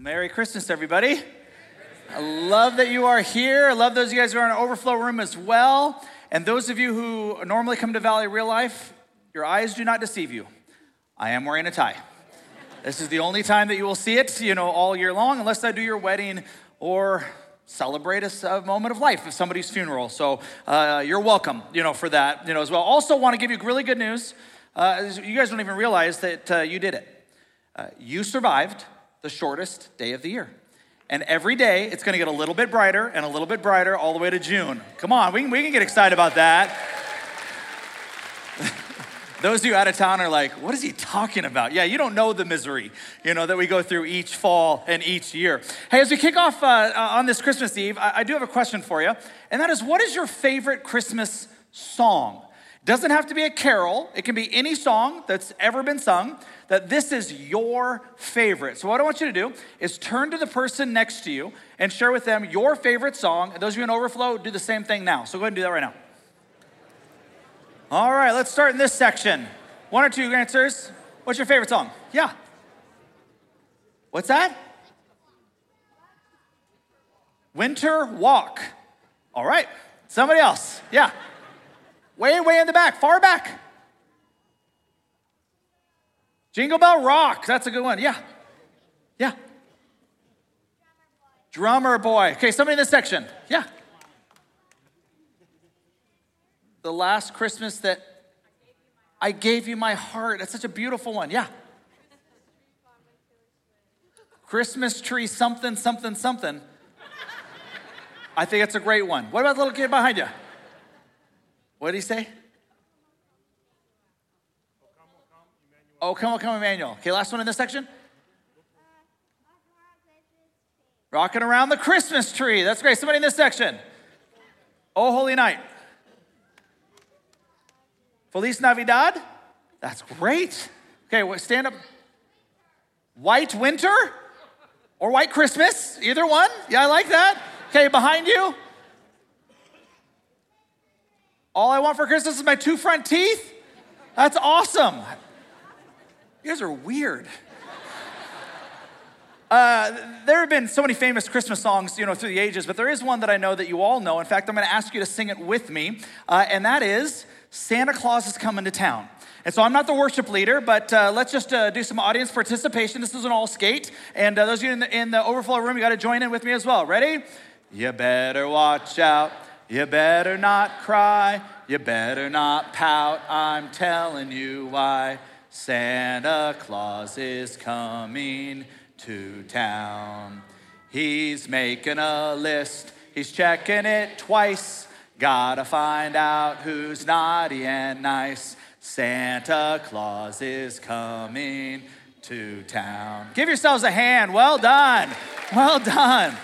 Merry Christmas, everybody. I love that you are here. I love those of you guys who are in our overflow room as well. And those of you who normally come to Valley Real Life, your eyes do not deceive you. I am wearing a tie. This is the only time that you will see it, you know, all year long, unless I do your wedding or celebrate a, moment of life of somebody's funeral. So uh, you're welcome, you know, for that, you know, as well. Also, want to give you really good news. Uh, you guys don't even realize that uh, you did it. Uh, you survived the shortest day of the year. And every day, it's gonna get a little bit brighter and a little bit brighter all the way to June. Come on, we can, we can get excited about that. Those of you out of town are like, what is he talking about? Yeah, you don't know the misery, you know, that we go through each fall and each year. Hey, as we kick off uh, uh, on this Christmas Eve, I, I do have a question for you, and that is, what is your favorite Christmas song? Doesn't have to be a carol, it can be any song that's ever been sung, that this is your favorite. So, what I want you to do is turn to the person next to you and share with them your favorite song. And those of you in overflow, do the same thing now. So, go ahead and do that right now. All right, let's start in this section. One or two answers. What's your favorite song? Yeah. What's that? Winter Walk. All right. Somebody else. Yeah. Way, way in the back, far back. Jingle Bell Rock. That's a good one. Yeah. Yeah. Drummer boy. Okay, somebody in this section. Yeah. The last Christmas that I gave you my heart. That's such a beautiful one. Yeah. Christmas tree, something, something, something. I think it's a great one. What about the little kid behind you? What did he say? Oh, come on, come on, Emmanuel. Okay, last one in this section. Rocking around the Christmas tree. That's great. Somebody in this section. Oh, Holy Night. Feliz Navidad. That's great. Okay, stand up. White Winter or White Christmas. Either one. Yeah, I like that. Okay, behind you. All I want for Christmas is my two front teeth? That's awesome. You guys are weird. Uh, there have been so many famous Christmas songs, you know, through the ages, but there is one that I know that you all know. In fact, I'm going to ask you to sing it with me, uh, and that is "Santa Claus is Coming to Town." And so I'm not the worship leader, but uh, let's just uh, do some audience participation. This is an all skate, and uh, those of you in the, in the overflow room, you got to join in with me as well. Ready? You better watch out. You better not cry, you better not pout, I'm telling you why. Santa Claus is coming to town. He's making a list, he's checking it twice. Gotta find out who's naughty and nice. Santa Claus is coming to town. Give yourselves a hand. Well done. Well done.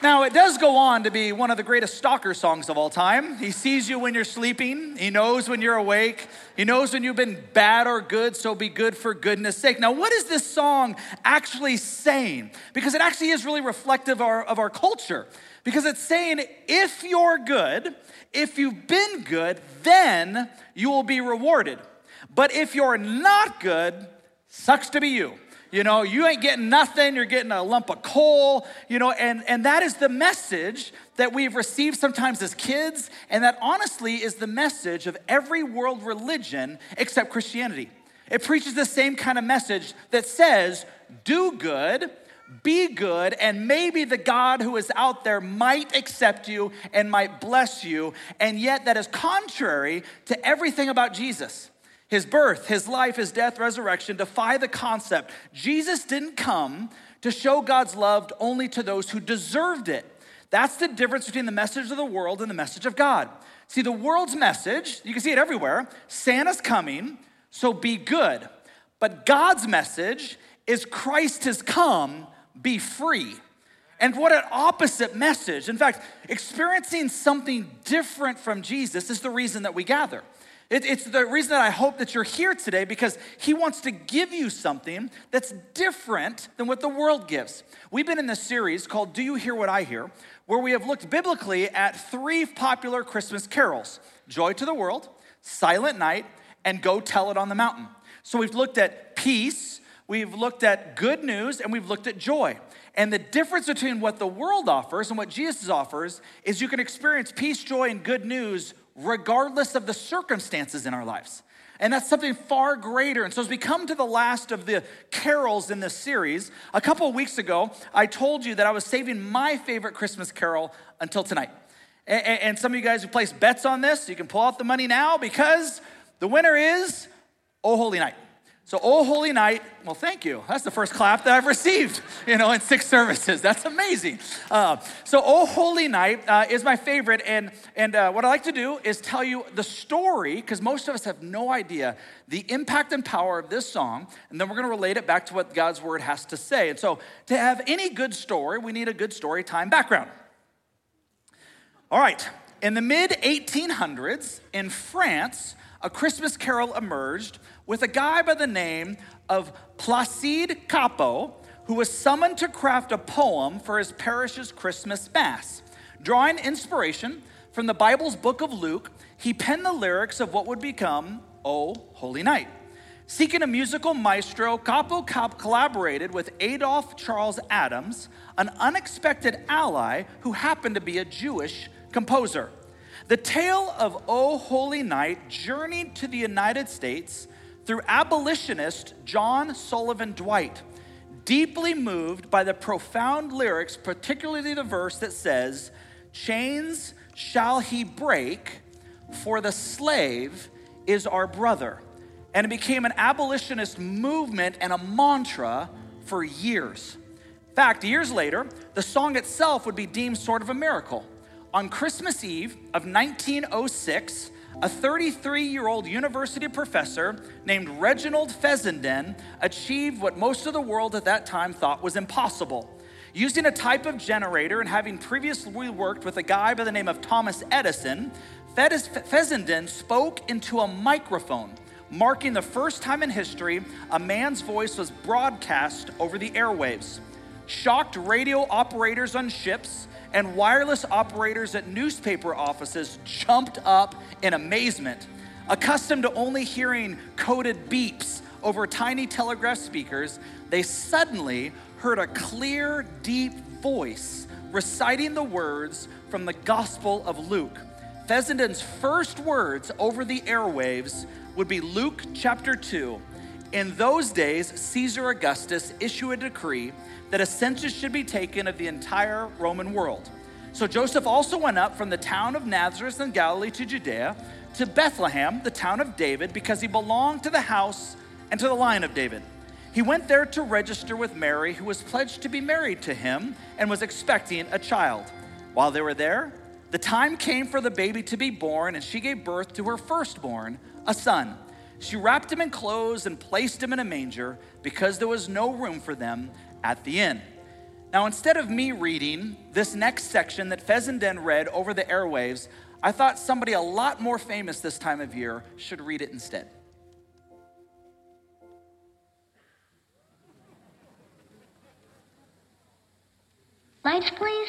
Now, it does go on to be one of the greatest stalker songs of all time. He sees you when you're sleeping, he knows when you're awake, he knows when you've been bad or good, so be good for goodness sake. Now, what is this song actually saying? Because it actually is really reflective of our, of our culture. Because it's saying, if you're good, if you've been good, then you will be rewarded. But if you're not good, sucks to be you. You know, you ain't getting nothing, you're getting a lump of coal, you know, and, and that is the message that we've received sometimes as kids, and that honestly is the message of every world religion except Christianity. It preaches the same kind of message that says, do good, be good, and maybe the God who is out there might accept you and might bless you, and yet that is contrary to everything about Jesus. His birth, his life, his death, resurrection defy the concept. Jesus didn't come to show God's love only to those who deserved it. That's the difference between the message of the world and the message of God. See, the world's message, you can see it everywhere Santa's coming, so be good. But God's message is Christ has come, be free. And what an opposite message. In fact, experiencing something different from Jesus is the reason that we gather. It, it's the reason that I hope that you're here today because he wants to give you something that's different than what the world gives. We've been in this series called Do You Hear What I Hear, where we have looked biblically at three popular Christmas carols Joy to the World, Silent Night, and Go Tell It on the Mountain. So we've looked at peace we've looked at good news, and we've looked at joy. And the difference between what the world offers and what Jesus offers is you can experience peace, joy, and good news regardless of the circumstances in our lives. And that's something far greater. And so, as we come to the last of the carols in this series, a couple of weeks ago, I told you that I was saving my favorite Christmas carol until tonight. And some of you guys who placed bets on this, you can pull out the money now because the winner is Oh Holy Night. So, Oh Holy Night, well, thank you. That's the first clap that I've received, you know, in six services. That's amazing. Uh, so, Oh Holy Night uh, is my favorite. And, and uh, what I like to do is tell you the story, because most of us have no idea the impact and power of this song. And then we're going to relate it back to what God's word has to say. And so, to have any good story, we need a good story time background. All right. In the mid 1800s, in France, a Christmas carol emerged with a guy by the name of Placide Cappeau, who was summoned to craft a poem for his parish's Christmas Mass. Drawing inspiration from the Bible's book of Luke, he penned the lyrics of what would become O Holy Night. Seeking a musical maestro, Cappeau collaborated with Adolphe Charles Adams, an unexpected ally who happened to be a Jewish composer. The tale of O Holy Night journeyed to the United States through abolitionist John Sullivan Dwight, deeply moved by the profound lyrics, particularly the verse that says, Chains shall he break, for the slave is our brother. And it became an abolitionist movement and a mantra for years. In fact, years later, the song itself would be deemed sort of a miracle. On Christmas Eve of 1906, a 33 year old university professor named Reginald Fessenden achieved what most of the world at that time thought was impossible. Using a type of generator and having previously worked with a guy by the name of Thomas Edison, Fessenden spoke into a microphone, marking the first time in history a man's voice was broadcast over the airwaves. Shocked radio operators on ships, and wireless operators at newspaper offices jumped up in amazement. Accustomed to only hearing coded beeps over tiny telegraph speakers, they suddenly heard a clear, deep voice reciting the words from the Gospel of Luke. Fessenden's first words over the airwaves would be Luke chapter 2. In those days, Caesar Augustus issued a decree that a census should be taken of the entire Roman world. So Joseph also went up from the town of Nazareth in Galilee to Judea, to Bethlehem, the town of David, because he belonged to the house and to the line of David. He went there to register with Mary, who was pledged to be married to him and was expecting a child. While they were there, the time came for the baby to be born, and she gave birth to her firstborn, a son. She wrapped him in clothes and placed him in a manger because there was no room for them at the inn. Now, instead of me reading this next section that Fessenden read over the airwaves, I thought somebody a lot more famous this time of year should read it instead. Lights, please.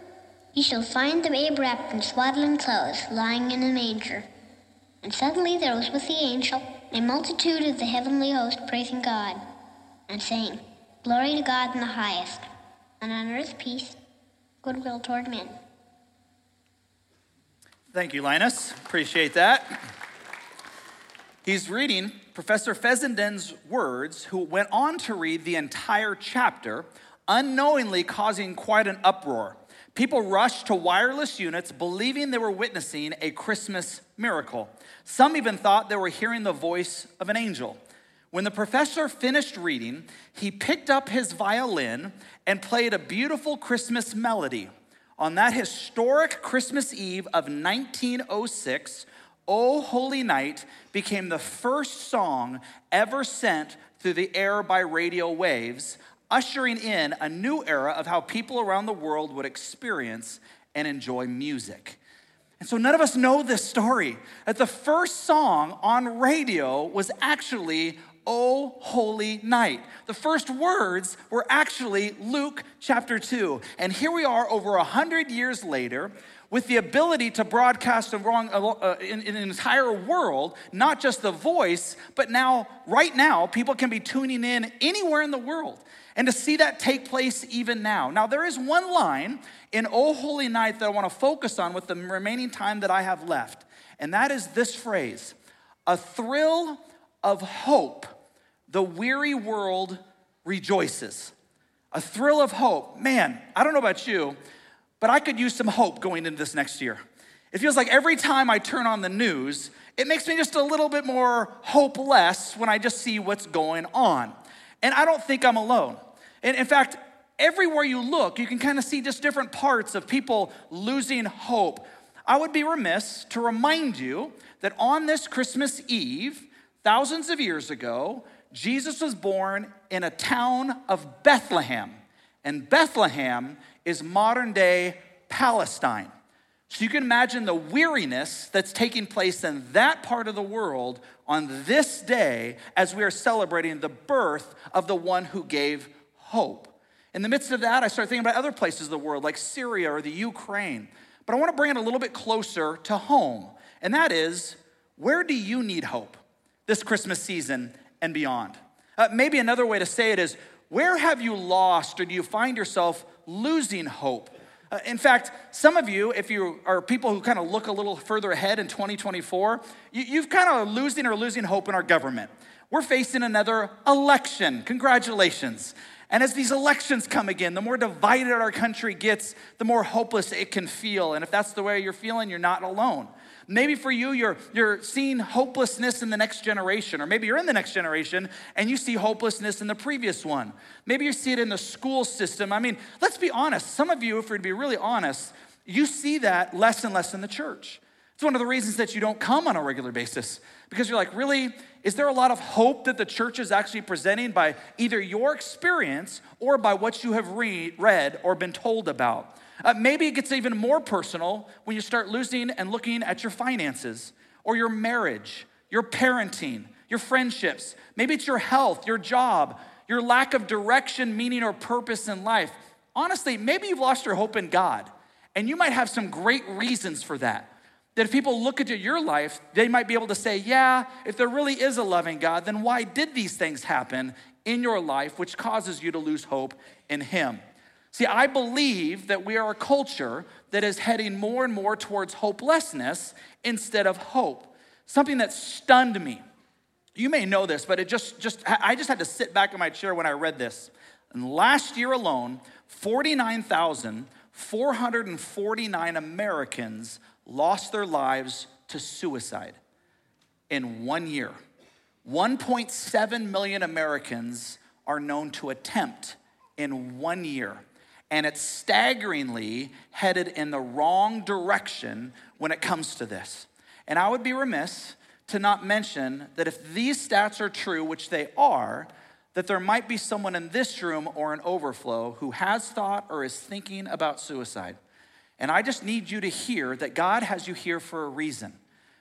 Ye shall find the babe wrapped in swaddling clothes, lying in a manger. And suddenly there was with the angel a multitude of the heavenly host praising God, and saying, Glory to God in the highest, and on earth peace, goodwill toward men. Thank you, Linus. Appreciate that. He's reading Professor Fessenden's words, who went on to read the entire chapter, unknowingly causing quite an uproar. People rushed to wireless units believing they were witnessing a Christmas miracle. Some even thought they were hearing the voice of an angel. When the professor finished reading, he picked up his violin and played a beautiful Christmas melody. On that historic Christmas Eve of 1906, Oh Holy Night became the first song ever sent through the air by radio waves, ushering in a new era of how people around the world would experience and enjoy music. And so none of us know this story that the first song on radio was actually Oh Holy Night. The first words were actually Luke chapter 2. And here we are over a hundred years later with the ability to broadcast wrong, uh, in, in an entire world, not just the voice, but now, right now, people can be tuning in anywhere in the world. And to see that take place even now. Now, there is one line in O Holy Night that I want to focus on with the remaining time that I have left, and that is this phrase a thrill of hope, the weary world rejoices. A thrill of hope. Man, I don't know about you, but I could use some hope going into this next year. It feels like every time I turn on the news, it makes me just a little bit more hopeless when I just see what's going on. And I don't think I'm alone. And in fact, everywhere you look, you can kind of see just different parts of people losing hope. I would be remiss to remind you that on this Christmas Eve, thousands of years ago, Jesus was born in a town of Bethlehem. And Bethlehem is modern day Palestine. So you can imagine the weariness that's taking place in that part of the world on this day as we are celebrating the birth of the one who gave hope. In the midst of that, I start thinking about other places of the world, like Syria or the Ukraine. But I want to bring it a little bit closer to home, and that is where do you need hope this Christmas season and beyond? Uh, maybe another way to say it is where have you lost or do you find yourself losing hope? Uh, in fact, some of you, if you are people who kind of look a little further ahead in 2024, you, you've kind of losing or losing hope in our government. We're facing another election. Congratulations. And as these elections come again, the more divided our country gets, the more hopeless it can feel. And if that's the way you're feeling, you're not alone. Maybe for you, you're, you're seeing hopelessness in the next generation, or maybe you're in the next generation and you see hopelessness in the previous one. Maybe you see it in the school system. I mean, let's be honest. Some of you, if we're to be really honest, you see that less and less in the church. It's one of the reasons that you don't come on a regular basis because you're like, really? Is there a lot of hope that the church is actually presenting by either your experience or by what you have read, read or been told about? Uh, maybe it gets even more personal when you start losing and looking at your finances or your marriage, your parenting, your friendships. Maybe it's your health, your job, your lack of direction, meaning, or purpose in life. Honestly, maybe you've lost your hope in God, and you might have some great reasons for that. That if people look into your life, they might be able to say, yeah, if there really is a loving God, then why did these things happen in your life which causes you to lose hope in Him? See, I believe that we are a culture that is heading more and more towards hopelessness instead of hope. Something that stunned me. You may know this, but it just, just I just had to sit back in my chair when I read this. And last year alone, 49,449 Americans lost their lives to suicide in one year. 1.7 million Americans are known to attempt in one year. And it's staggeringly headed in the wrong direction when it comes to this. And I would be remiss to not mention that if these stats are true, which they are, that there might be someone in this room or an overflow who has thought or is thinking about suicide. And I just need you to hear that God has you here for a reason,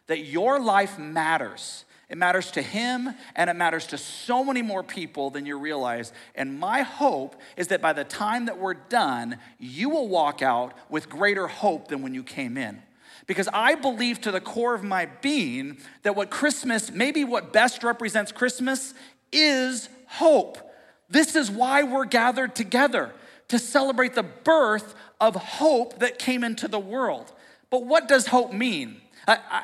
that your life matters. It matters to him and it matters to so many more people than you realize. And my hope is that by the time that we're done, you will walk out with greater hope than when you came in. Because I believe to the core of my being that what Christmas, maybe what best represents Christmas, is hope. This is why we're gathered together to celebrate the birth of hope that came into the world. But what does hope mean?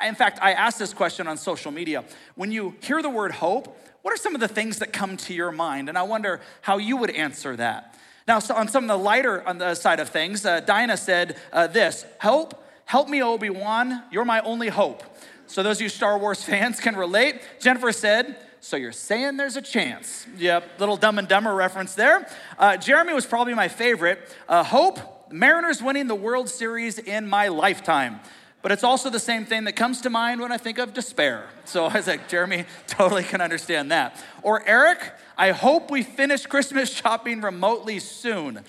In fact, I asked this question on social media. When you hear the word hope, what are some of the things that come to your mind? And I wonder how you would answer that. Now, so on some of the lighter on the side of things, uh, said uh, this: "Hope, help me, Obi Wan. You're my only hope." So those of you Star Wars fans can relate. Jennifer said, so you're saying there's a chance. Yep, little dumb and dumber reference there. Uh, Jeremy was probably my favorite. Uh, hope, Mariners winning the World Series in my lifetime. But it's also the same thing that comes to mind when I think of despair. So I was like, Jeremy totally can understand that. Or Eric, I hope we finish Christmas shopping remotely soon.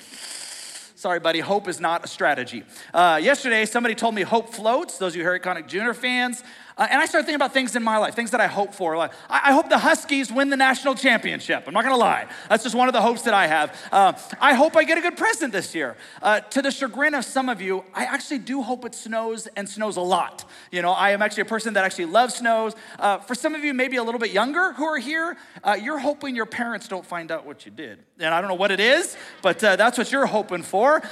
Sorry, buddy, hope is not a strategy. Uh, yesterday, somebody told me hope floats. Those of you Harry Connick Jr. fans, uh, and I started thinking about things in my life, things that I hope for. Like, I, I hope the Huskies win the national championship. I'm not gonna lie. That's just one of the hopes that I have. Uh, I hope I get a good present this year. Uh, to the chagrin of some of you, I actually do hope it snows and snows a lot. You know, I am actually a person that actually loves snows. Uh, for some of you, maybe a little bit younger who are here, uh, you're hoping your parents don't find out what you did. And I don't know what it is, but uh, that's what you're hoping for.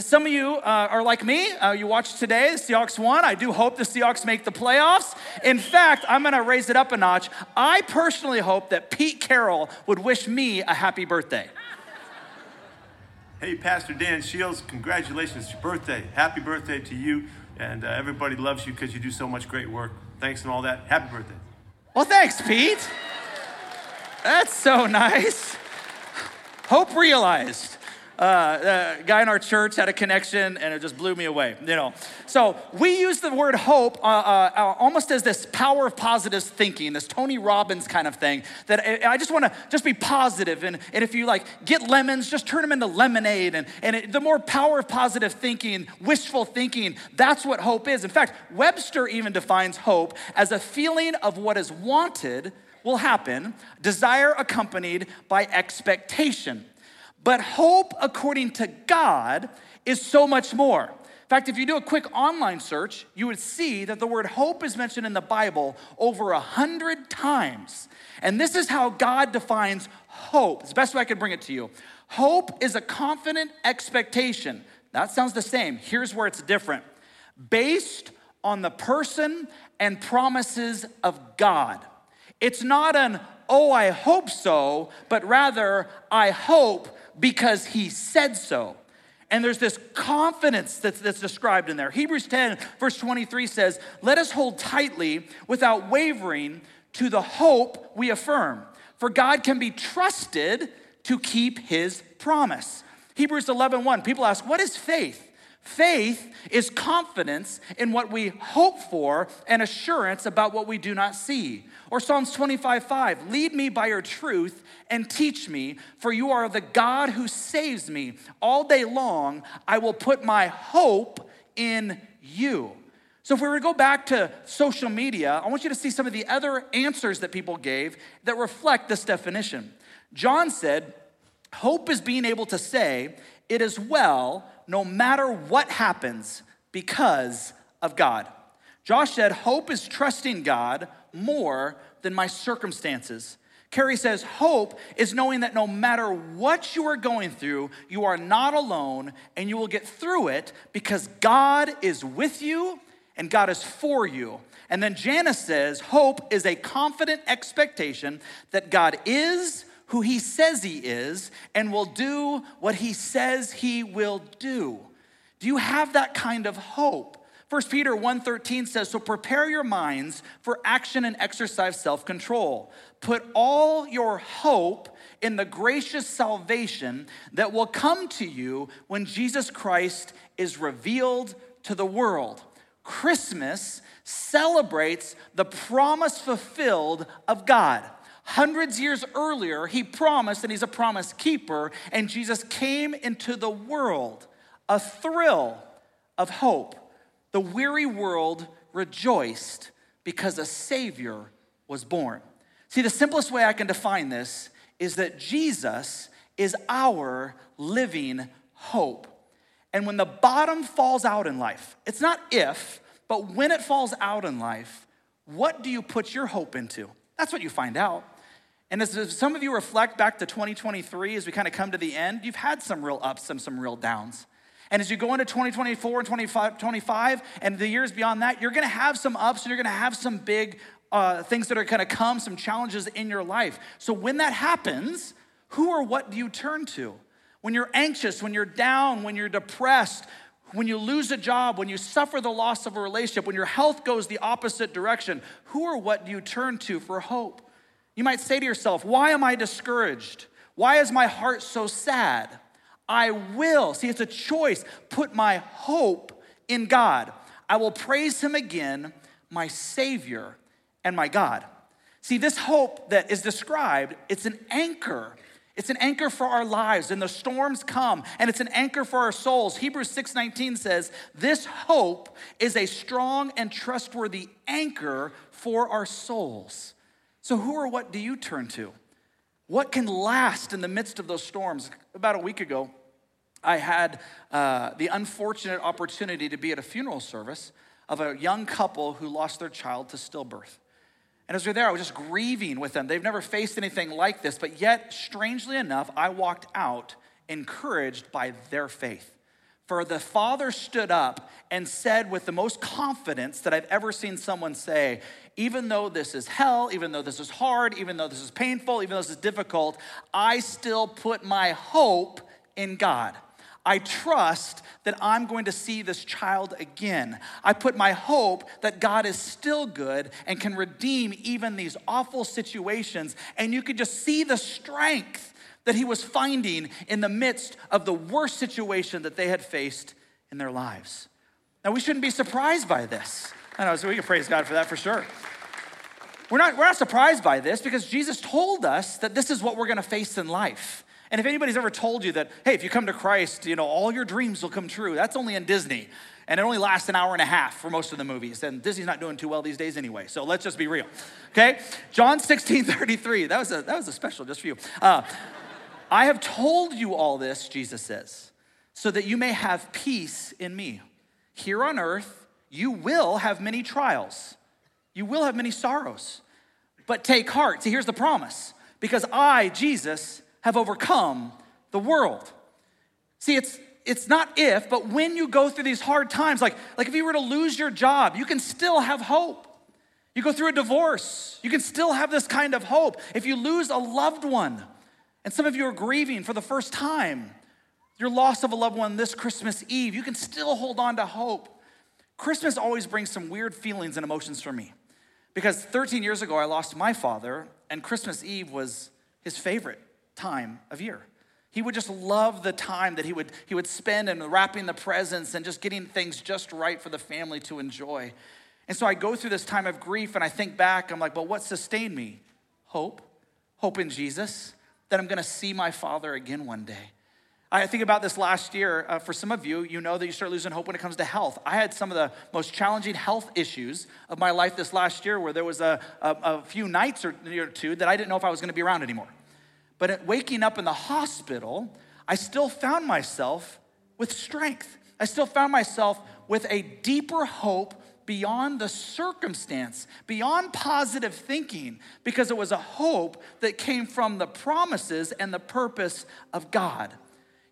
some of you are like me. you watched today, the Seahawks won. I do hope the Seahawks make make the playoffs. In fact, I'm going to raise it up a notch. I personally hope that Pete Carroll would wish me a happy birthday. Hey, Pastor Dan Shields, congratulations. It's your birthday. Happy birthday to you. And uh, everybody loves you because you do so much great work. Thanks and all that. Happy birthday. Well, thanks, Pete. That's so nice. Hope realized uh, a guy in our church had a connection and it just blew me away, you know. So we use the word hope uh, uh, uh almost as this power of positive thinking, this Tony Robbins kind of thing, that I just want to just be positive. And, and if you like get lemons, just turn them into lemonade. And, and it, the more power of positive thinking, wishful thinking, that's what hope is. In fact, Webster even defines hope as a feeling of what is wanted will happen, desire accompanied by expectation. But hope, according to God, is so much more. In fact, if you do a quick online search, you would see that the word hope is mentioned in the Bible over a hundred times. And this is how God defines hope. It's the best way I could bring it to you. Hope is a confident expectation. That sounds the same. Here's where it's different based on the person and promises of God. It's not an, oh, I hope so, but rather, I hope because he said so. And there's this confidence that's, that's, described in there. Hebrews 10, verse 23 says, Let us hold tightly without wavering to the hope we affirm, for God can be trusted to keep his promise. Hebrews 11, 1, people ask, What is faith? Faith is confidence in what we hope for and assurance about what we do not see. Or Psalms 25 5, lead me by your truth and teach me, for you are the God who saves me. All day long, I will put my hope in you. So, if we were to go back to social media, I want you to see some of the other answers that people gave that reflect this definition. John said, Hope is being able to say, It is well no matter what happens because of God. Josh said, Hope is trusting God more than my circumstances. Carrie says, Hope is knowing that no matter what you are going through, you are not alone and you will get through it because God is with you and God is for you. And then Janice says, Hope is a confident expectation that God is who he says he is and will do what he says he will do. Do you have that kind of hope? 1 Peter 1:13 says, "So prepare your minds for action and exercise self-control. Put all your hope in the gracious salvation that will come to you when Jesus Christ is revealed to the world." Christmas celebrates the promise fulfilled of God. Hundreds years earlier, he promised, and he's a promise keeper, and Jesus came into the world, a thrill of hope. The weary world rejoiced because a Savior was born. See, the simplest way I can define this is that Jesus is our living hope. And when the bottom falls out in life, it's not if, but when it falls out in life, what do you put your hope into? That's what you find out. And as some of you reflect back to 2023, as we kind of come to the end, you've had some real ups and some real downs. And as you go into 2024 and 25, 25 and the years beyond that, you're gonna have some ups and you're gonna have some big uh, things that are gonna come, some challenges in your life. So when that happens, who or what do you turn to? When you're anxious, when you're down, when you're depressed, when you lose a job, when you suffer the loss of a relationship, when your health goes the opposite direction, who or what do you turn to for hope? You might say to yourself, Why am I discouraged? Why is my heart so sad? I will, see, it's a choice, put my hope in God. I will praise him again, my Savior and my God. See, this hope that is described, it's an anchor. It's an anchor for our lives and the storms come and it's an anchor for our souls. Hebrews 6:19 says, "This hope is a strong and trustworthy anchor for our souls." So who or what do you turn to? What can last in the midst of those storms? About a week ago, I had uh, the unfortunate opportunity to be at a funeral service of a young couple who lost their child to stillbirth. And as we were there, I was just grieving with them. They've never faced anything like this, but yet, strangely enough, I walked out encouraged by their faith. For the father stood up and said with the most confidence that I've ever seen someone say, even though this is hell, even though this is hard, even though this is painful, even though this is difficult, I still put my hope in God. I trust that I'm going to see this child again. I put my hope that God is still good and can redeem even these awful situations. And you could just see the strength that he was finding in the midst of the worst situation that they had faced in their lives. Now, we shouldn't be surprised by this. I know, so we can praise God for that for sure. We're not, we're not surprised by this because Jesus told us that this is what we're gonna face in life. And if anybody's ever told you that, hey, if you come to Christ, you know, all your dreams will come true, that's only in Disney. And it only lasts an hour and a half for most of the movies. And Disney's not doing too well these days anyway. So let's just be real. Okay? John 16, 33. That was a, that was a special just for you. Uh, I have told you all this, Jesus says, so that you may have peace in me. Here on earth, you will have many trials. You will have many sorrows. But take heart. See, here's the promise. Because I, Jesus, have overcome the world. See, it's it's not if, but when you go through these hard times, like, like if you were to lose your job, you can still have hope. You go through a divorce, you can still have this kind of hope. If you lose a loved one, and some of you are grieving for the first time, your loss of a loved one this Christmas Eve, you can still hold on to hope. Christmas always brings some weird feelings and emotions for me. Because 13 years ago, I lost my father, and Christmas Eve was his favorite time of year. He would just love the time that he would, he would spend in wrapping the presents and just getting things just right for the family to enjoy. And so I go through this time of grief and I think back, I'm like, well, what sustained me? Hope. Hope in Jesus, that I'm gonna see my father again one day. I think about this last year. Uh, for some of you, you know that you start losing hope when it comes to health. I had some of the most challenging health issues of my life this last year where there was a, a, a few nights or, or two that I didn't know if I was gonna be around anymore. But waking up in the hospital, I still found myself with strength. I still found myself with a deeper hope beyond the circumstance, beyond positive thinking, because it was a hope that came from the promises and the purpose of God.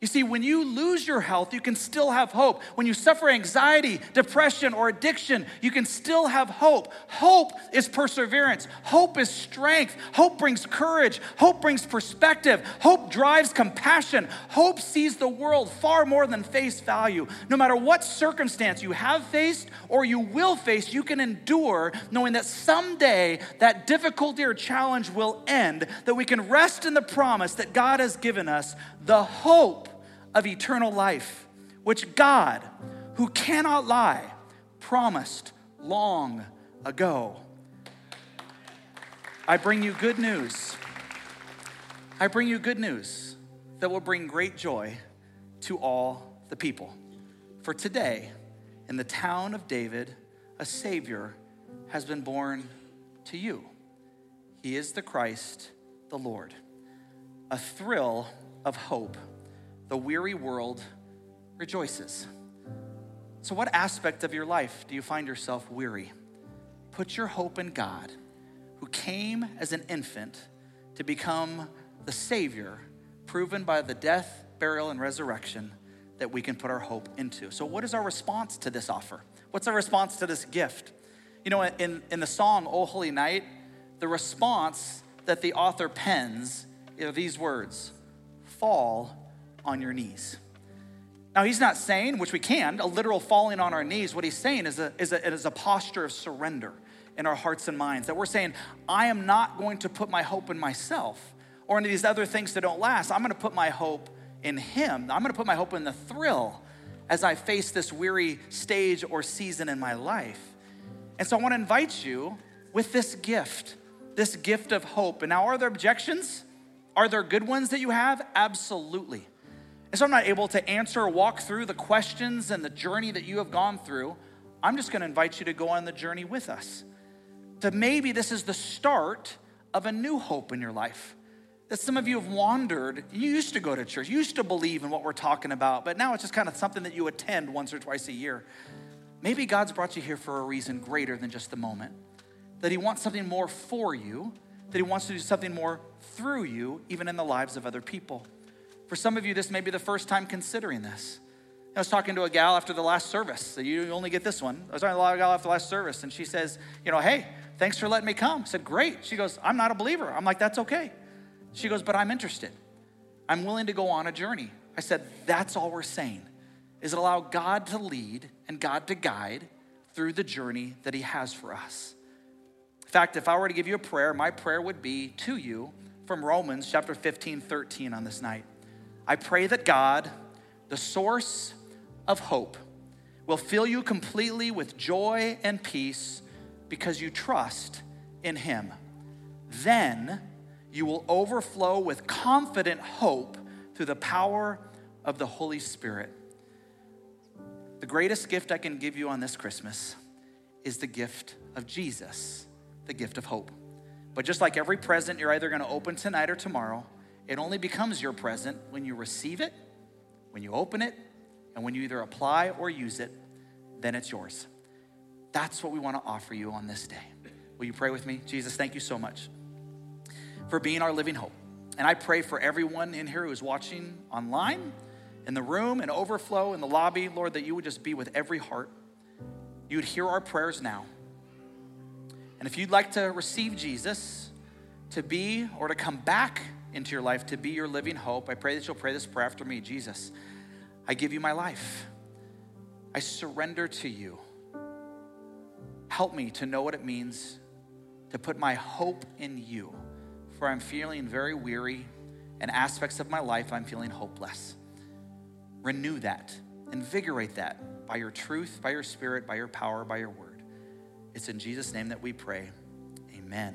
You see, when you lose your health, you can still have hope. When you suffer anxiety, depression, or addiction, you can still have hope. Hope is perseverance. Hope is strength. Hope brings courage. Hope brings perspective. Hope drives compassion. Hope sees the world far more than face value. No matter what circumstance you have faced or you will face, you can endure knowing that someday that difficulty or challenge will end, that we can rest in the promise that God has given us, the hope of eternal life, which God, who cannot lie, promised long ago. I bring you good news. I bring you good news that will bring great joy to all the people. For today, in the town of David, a Savior has been born to you. He is the Christ, the Lord. A thrill of hope the weary world rejoices. So, what aspect of your life do you find yourself weary? Put your hope in God, who came as an infant to become the Savior, proven by the death, burial, and resurrection that we can put our hope into. So, what is our response to this offer? What's our response to this gift? You know, in, in the song, O Holy Night, the response that the author pens are these words Fall on your knees. Now, he's not saying, which we can, a literal falling on our knees. What he's saying is a, is a, is a posture of surrender in our hearts and minds. That we're saying, I am not going to put my hope in myself or in these other things that don't last. I'm going to put my hope in him. I'm going to put my hope in the thrill as I face this weary stage or season in my life. And so I want to invite you with this gift, this gift of hope. And now, are there objections? Are there good ones that you have? Absolutely. And so I'm not able to answer or walk through the questions and the journey that you have gone through. I'm just going to invite you to go on the journey with us. To maybe this is the start of a new hope in your life. That some of you have wandered. You used to go to church, you used to believe in what we're talking about, but now it's just kind of something that you attend once or twice a year. Maybe God's brought you here for a reason greater than just the moment. That He wants something more for you, that He wants to do something more through you, even in the lives of other people. For some of you, this may be the first time considering this. I was talking to a gal after the last service. So you only get this one. I was talking to a gal after the last service, and she says, You know, hey, thanks for letting me come. I said, Great. She goes, I'm not a believer. I'm like, That's okay. She goes, But I'm interested. I'm willing to go on a journey. I said, That's all we're saying, is allow God to lead and God to guide through the journey that He has for us. In fact, if I were to give you a prayer, my prayer would be to you from Romans chapter 15, 13 on this night. I pray that God, the source of hope, will fill you completely with joy and peace because you trust in Him. Then you will overflow with confident hope through the power of the Holy Spirit. The greatest gift I can give you on this Christmas is the gift of Jesus, the gift of hope. But just like every present you're either going to open tonight or tomorrow, it only becomes your present when you receive it, when you open it, and when you either apply or use it, then it's yours. That's what we want to offer you on this day. Will you pray with me? Jesus, thank you so much for being our living hope. And I pray for everyone in here who is watching online, in the room, in overflow, in the lobby, Lord, that you would just be with every heart. You would hear our prayers now. And if you'd like to receive Jesus to be or to come back into your life to be your living hope, I pray that you'll pray this prayer after me Jesus, I give you my life. I surrender to you. Help me to know what it means to put my hope in you for I'm feeling very weary, and aspects of my life I'm feeling hopeless. Renew that, invigorate that by your truth, by your spirit, by your power, by your word. It's in Jesus' name that we pray. Amen.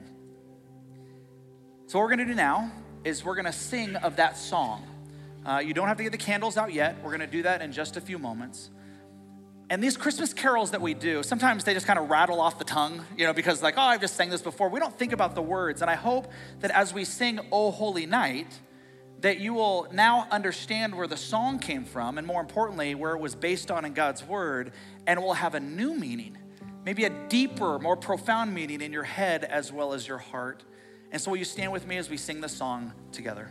So, what we're going to do now is we're going to sing of that song. Uh, you don't have to get the candles out yet. We're going to do that in just a few moments. And these Christmas carols that we do, sometimes they just kind of rattle off the tongue, you know, because like, oh, I've just sang this before. We don't think about the words. And I hope that as we sing Oh Holy Night, that you will now understand where the song came from, and more importantly, where it was based on in God's word, and will have a new meaning, maybe a deeper, more profound meaning in your head as well as your heart. And so, will you stand with me as we sing this song together?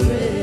Shall